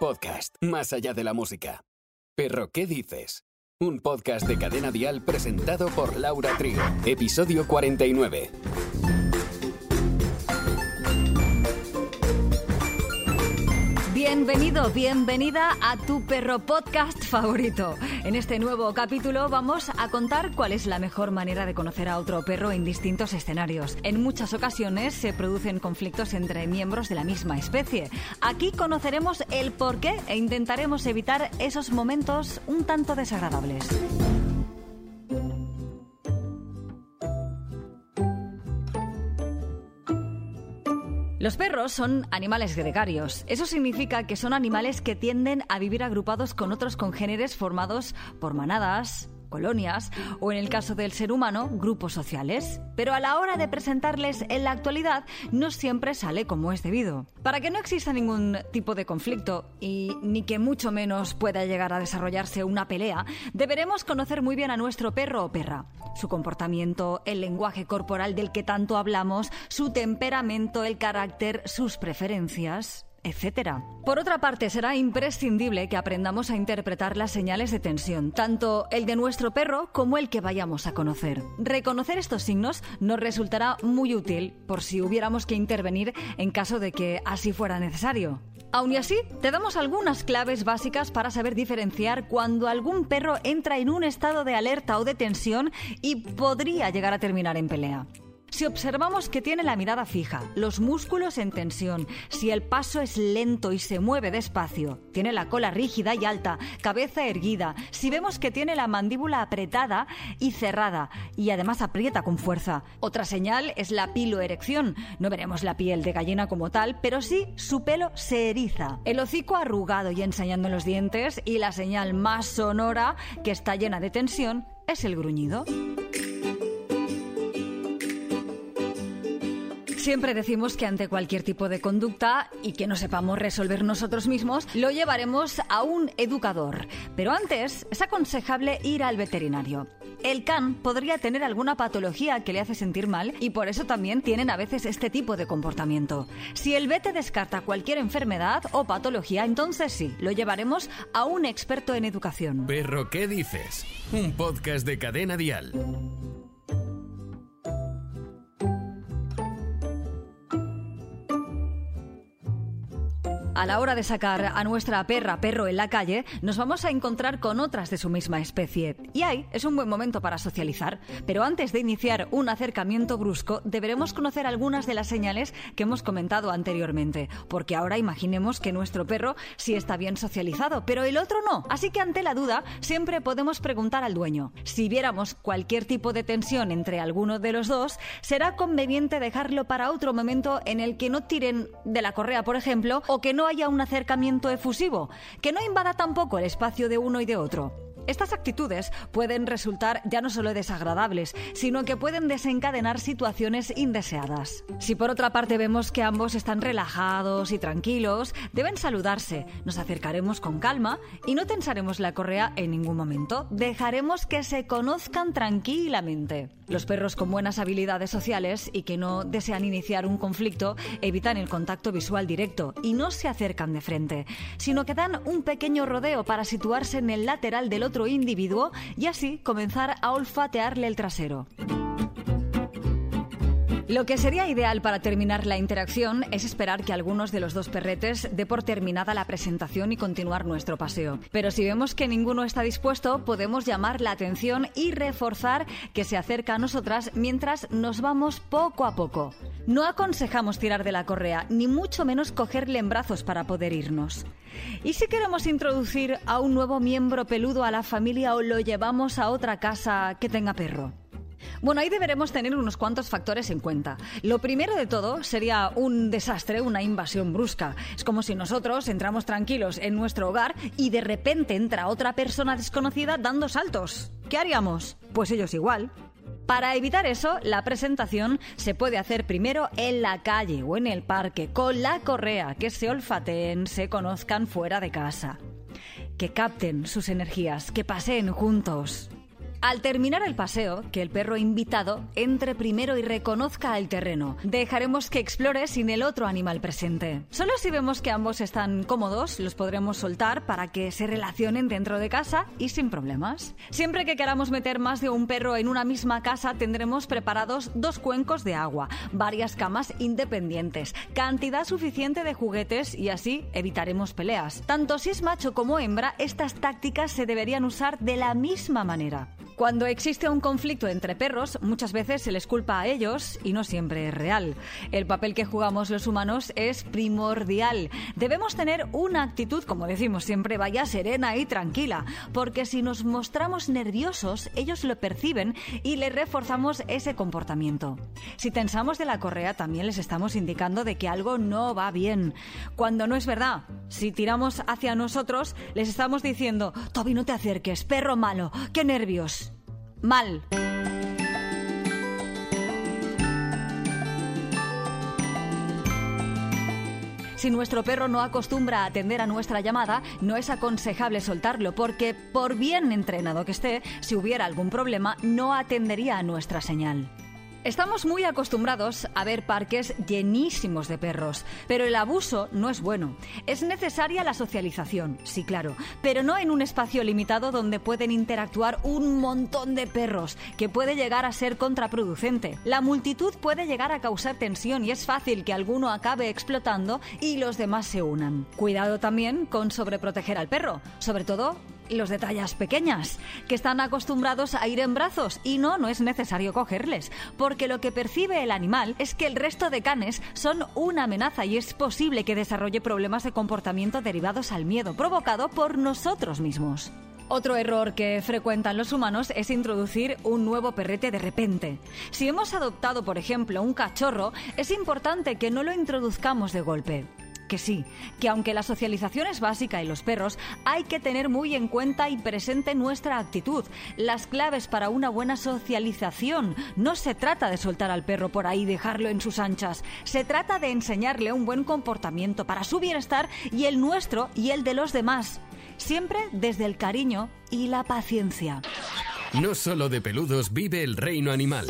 Podcast, más allá de la música. Perro, ¿qué dices? Un podcast de Cadena Dial presentado por Laura Trigo. Episodio 49. Bienvenido, bienvenida a tu perro podcast favorito. En este nuevo capítulo vamos a contar cuál es la mejor manera de conocer a otro perro en distintos escenarios. En muchas ocasiones se producen conflictos entre miembros de la misma especie. Aquí conoceremos el por qué e intentaremos evitar esos momentos un tanto desagradables. Los perros son animales gregarios. Eso significa que son animales que tienden a vivir agrupados con otros congéneres formados por manadas, colonias o en el caso del ser humano, grupos sociales. Pero a la hora de presentarles en la actualidad no siempre sale como es debido. Para que no exista ningún tipo de conflicto y ni que mucho menos pueda llegar a desarrollarse una pelea, deberemos conocer muy bien a nuestro perro o perra. Su comportamiento, el lenguaje corporal del que tanto hablamos, su temperamento, el carácter, sus preferencias etcétera. Por otra parte, será imprescindible que aprendamos a interpretar las señales de tensión, tanto el de nuestro perro como el que vayamos a conocer. Reconocer estos signos nos resultará muy útil por si hubiéramos que intervenir en caso de que así fuera necesario. Aun y así, te damos algunas claves básicas para saber diferenciar cuando algún perro entra en un estado de alerta o de tensión y podría llegar a terminar en pelea. Si observamos que tiene la mirada fija, los músculos en tensión, si el paso es lento y se mueve despacio, tiene la cola rígida y alta, cabeza erguida, si vemos que tiene la mandíbula apretada y cerrada y además aprieta con fuerza. Otra señal es la piloerección. No veremos la piel de gallina como tal, pero sí su pelo se eriza. El hocico arrugado y enseñando los dientes y la señal más sonora que está llena de tensión es el gruñido. Siempre decimos que ante cualquier tipo de conducta y que no sepamos resolver nosotros mismos, lo llevaremos a un educador. Pero antes es aconsejable ir al veterinario. El can podría tener alguna patología que le hace sentir mal y por eso también tienen a veces este tipo de comportamiento. Si el vete descarta cualquier enfermedad o patología, entonces sí, lo llevaremos a un experto en educación. Perro, ¿qué dices? Un podcast de cadena dial. A la hora de sacar a nuestra perra perro en la calle, nos vamos a encontrar con otras de su misma especie. Y ahí es un buen momento para socializar. Pero antes de iniciar un acercamiento brusco, deberemos conocer algunas de las señales que hemos comentado anteriormente. Porque ahora imaginemos que nuestro perro sí está bien socializado, pero el otro no. Así que ante la duda, siempre podemos preguntar al dueño. Si viéramos cualquier tipo de tensión entre alguno de los dos, será conveniente dejarlo para otro momento en el que no tiren de la correa, por ejemplo, o que no haya un acercamiento efusivo, que no invada tampoco el espacio de uno y de otro. Estas actitudes pueden resultar ya no solo desagradables, sino que pueden desencadenar situaciones indeseadas. Si por otra parte vemos que ambos están relajados y tranquilos, deben saludarse, nos acercaremos con calma y no tensaremos la correa en ningún momento. Dejaremos que se conozcan tranquilamente. Los perros con buenas habilidades sociales y que no desean iniciar un conflicto evitan el contacto visual directo y no se acercan de frente, sino que dan un pequeño rodeo para situarse en el lateral del otro individuo y así comenzar a olfatearle el trasero. Lo que sería ideal para terminar la interacción es esperar que algunos de los dos perretes dé por terminada la presentación y continuar nuestro paseo. Pero si vemos que ninguno está dispuesto, podemos llamar la atención y reforzar que se acerca a nosotras mientras nos vamos poco a poco. No aconsejamos tirar de la correa, ni mucho menos cogerle en brazos para poder irnos. ¿Y si queremos introducir a un nuevo miembro peludo a la familia o lo llevamos a otra casa que tenga perro? Bueno, ahí deberemos tener unos cuantos factores en cuenta. Lo primero de todo sería un desastre, una invasión brusca. Es como si nosotros entramos tranquilos en nuestro hogar y de repente entra otra persona desconocida dando saltos. ¿Qué haríamos? Pues ellos igual. Para evitar eso, la presentación se puede hacer primero en la calle o en el parque, con la correa, que se olfateen, se conozcan fuera de casa. Que capten sus energías, que paseen juntos. Al terminar el paseo, que el perro invitado entre primero y reconozca el terreno. Dejaremos que explore sin el otro animal presente. Solo si vemos que ambos están cómodos, los podremos soltar para que se relacionen dentro de casa y sin problemas. Siempre que queramos meter más de un perro en una misma casa, tendremos preparados dos cuencos de agua, varias camas independientes, cantidad suficiente de juguetes y así evitaremos peleas. Tanto si es macho como hembra, estas tácticas se deberían usar de la misma manera. Cuando existe un conflicto entre perros, muchas veces se les culpa a ellos y no siempre es real. El papel que jugamos los humanos es primordial. Debemos tener una actitud, como decimos siempre, vaya serena y tranquila, porque si nos mostramos nerviosos, ellos lo perciben y les reforzamos ese comportamiento. Si tensamos de la correa, también les estamos indicando de que algo no va bien, cuando no es verdad. Si tiramos hacia nosotros, les estamos diciendo, Toby, no te acerques, perro malo, qué nervios mal. Si nuestro perro no acostumbra a atender a nuestra llamada, no es aconsejable soltarlo porque, por bien entrenado que esté, si hubiera algún problema, no atendería a nuestra señal. Estamos muy acostumbrados a ver parques llenísimos de perros, pero el abuso no es bueno. Es necesaria la socialización, sí, claro, pero no en un espacio limitado donde pueden interactuar un montón de perros, que puede llegar a ser contraproducente. La multitud puede llegar a causar tensión y es fácil que alguno acabe explotando y los demás se unan. Cuidado también con sobreproteger al perro, sobre todo los de tallas pequeñas, que están acostumbrados a ir en brazos y no, no es necesario cogerles, porque lo que percibe el animal es que el resto de canes son una amenaza y es posible que desarrolle problemas de comportamiento derivados al miedo provocado por nosotros mismos. Otro error que frecuentan los humanos es introducir un nuevo perrete de repente. Si hemos adoptado, por ejemplo, un cachorro, es importante que no lo introduzcamos de golpe que sí, que aunque la socialización es básica en los perros, hay que tener muy en cuenta y presente nuestra actitud. Las claves para una buena socialización. No se trata de soltar al perro por ahí y dejarlo en sus anchas. Se trata de enseñarle un buen comportamiento para su bienestar y el nuestro y el de los demás. Siempre desde el cariño y la paciencia. No solo de peludos vive el reino animal.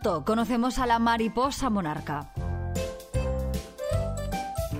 ¿Cuánto conocemos a la mariposa monarca?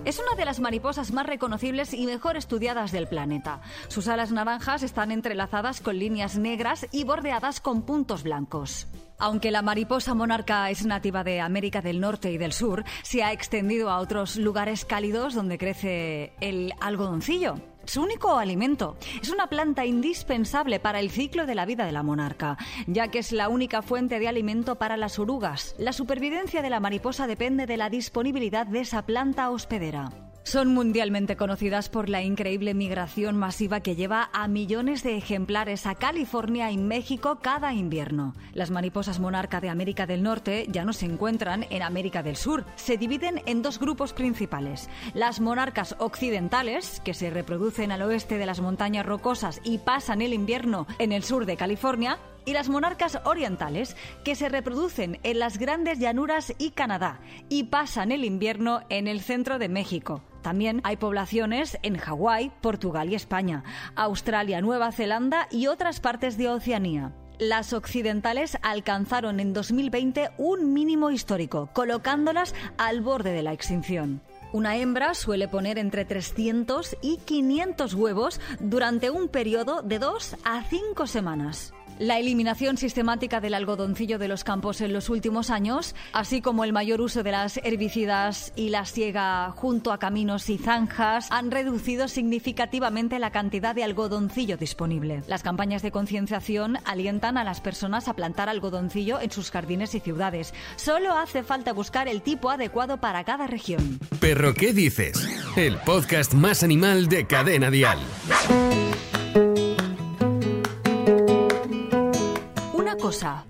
Es una de las mariposas más reconocibles y mejor estudiadas del planeta. Sus alas naranjas están entrelazadas con líneas negras y bordeadas con puntos blancos. Aunque la mariposa monarca es nativa de América del Norte y del Sur, se ha extendido a otros lugares cálidos donde crece el algodoncillo su único alimento. Es una planta indispensable para el ciclo de la vida de la monarca, ya que es la única fuente de alimento para las orugas. La supervivencia de la mariposa depende de la disponibilidad de esa planta hospedera. Son mundialmente conocidas por la increíble migración masiva que lleva a millones de ejemplares a California y México cada invierno. Las mariposas monarca de América del Norte ya no se encuentran en América del Sur. Se dividen en dos grupos principales. Las monarcas occidentales, que se reproducen al oeste de las montañas rocosas y pasan el invierno en el sur de California, y las monarcas orientales, que se reproducen en las grandes llanuras y Canadá y pasan el invierno en el centro de México. También hay poblaciones en Hawái, Portugal y España, Australia, Nueva Zelanda y otras partes de Oceanía las occidentales alcanzaron en 2020 un mínimo histórico, colocándolas al borde de la extinción. Una hembra suele poner entre 300 y 500 huevos durante un periodo de 2 a 5 semanas. La eliminación sistemática del algodoncillo de los campos en los últimos años, así como el mayor uso de las herbicidas y la siega junto a caminos y zanjas, han reducido significativamente la cantidad de algodoncillo disponible. Las campañas de concienciación alientan a las personas a plantar algodoncillo en sus jardines y ciudades. Solo hace falta buscar el tipo adecuado para cada región. Perro, ¿qué dices? El podcast más animal de Cadena Dial.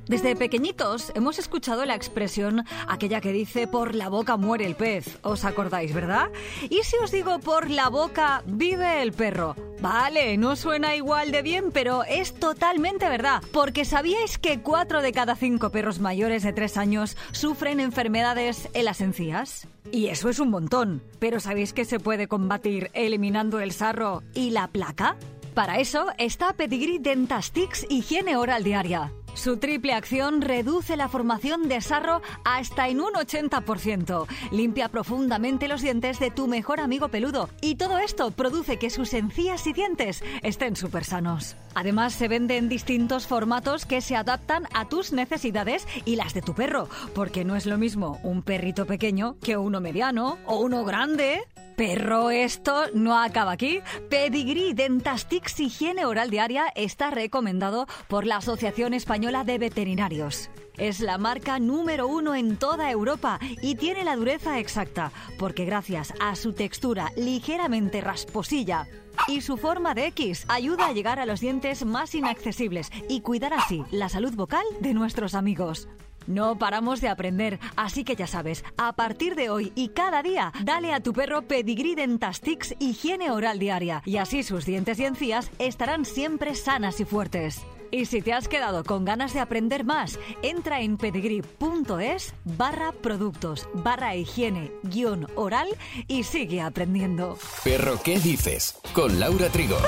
Desde pequeñitos hemos escuchado la expresión aquella que dice por la boca muere el pez. ¿Os acordáis, verdad? ¿Y si os digo por la boca vive el perro? Vale, no suena igual de bien, pero es totalmente verdad, porque ¿sabíais que 4 de cada 5 perros mayores de 3 años sufren enfermedades en las encías? Y eso es un montón, pero ¿sabéis que se puede combatir eliminando el sarro y la placa? Para eso está Pedigree Dentastix Higiene Oral Diaria. Su triple acción reduce la formación de sarro hasta en un 80%. Limpia profundamente los dientes de tu mejor amigo peludo. Y todo esto produce que sus encías y dientes estén súper sanos. Además, se vende en distintos formatos que se adaptan a tus necesidades y las de tu perro. Porque no es lo mismo un perrito pequeño que uno mediano o uno grande. Pero esto no acaba aquí. Pedigree Dentastix Higiene Oral Diaria está recomendado por la Asociación Española de Veterinarios. Es la marca número uno en toda Europa y tiene la dureza exacta, porque gracias a su textura ligeramente rasposilla y su forma de X ayuda a llegar a los dientes más inaccesibles y cuidar así la salud vocal de nuestros amigos. No paramos de aprender, así que ya sabes, a partir de hoy y cada día, dale a tu perro Pedigree Dentastix higiene oral diaria y así sus dientes y encías estarán siempre sanas y fuertes. Y si te has quedado con ganas de aprender más, entra en pedigree.es barra productos barra higiene guion oral y sigue aprendiendo. Perro, ¿qué dices? Con Laura Trigo.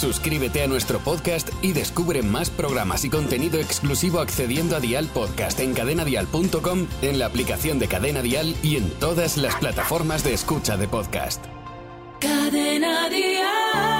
Suscríbete a nuestro podcast y descubre más programas y contenido exclusivo accediendo a Dial Podcast en cadenadial.com, en la aplicación de Cadena Dial y en todas las plataformas de escucha de podcast. Cadena Dial.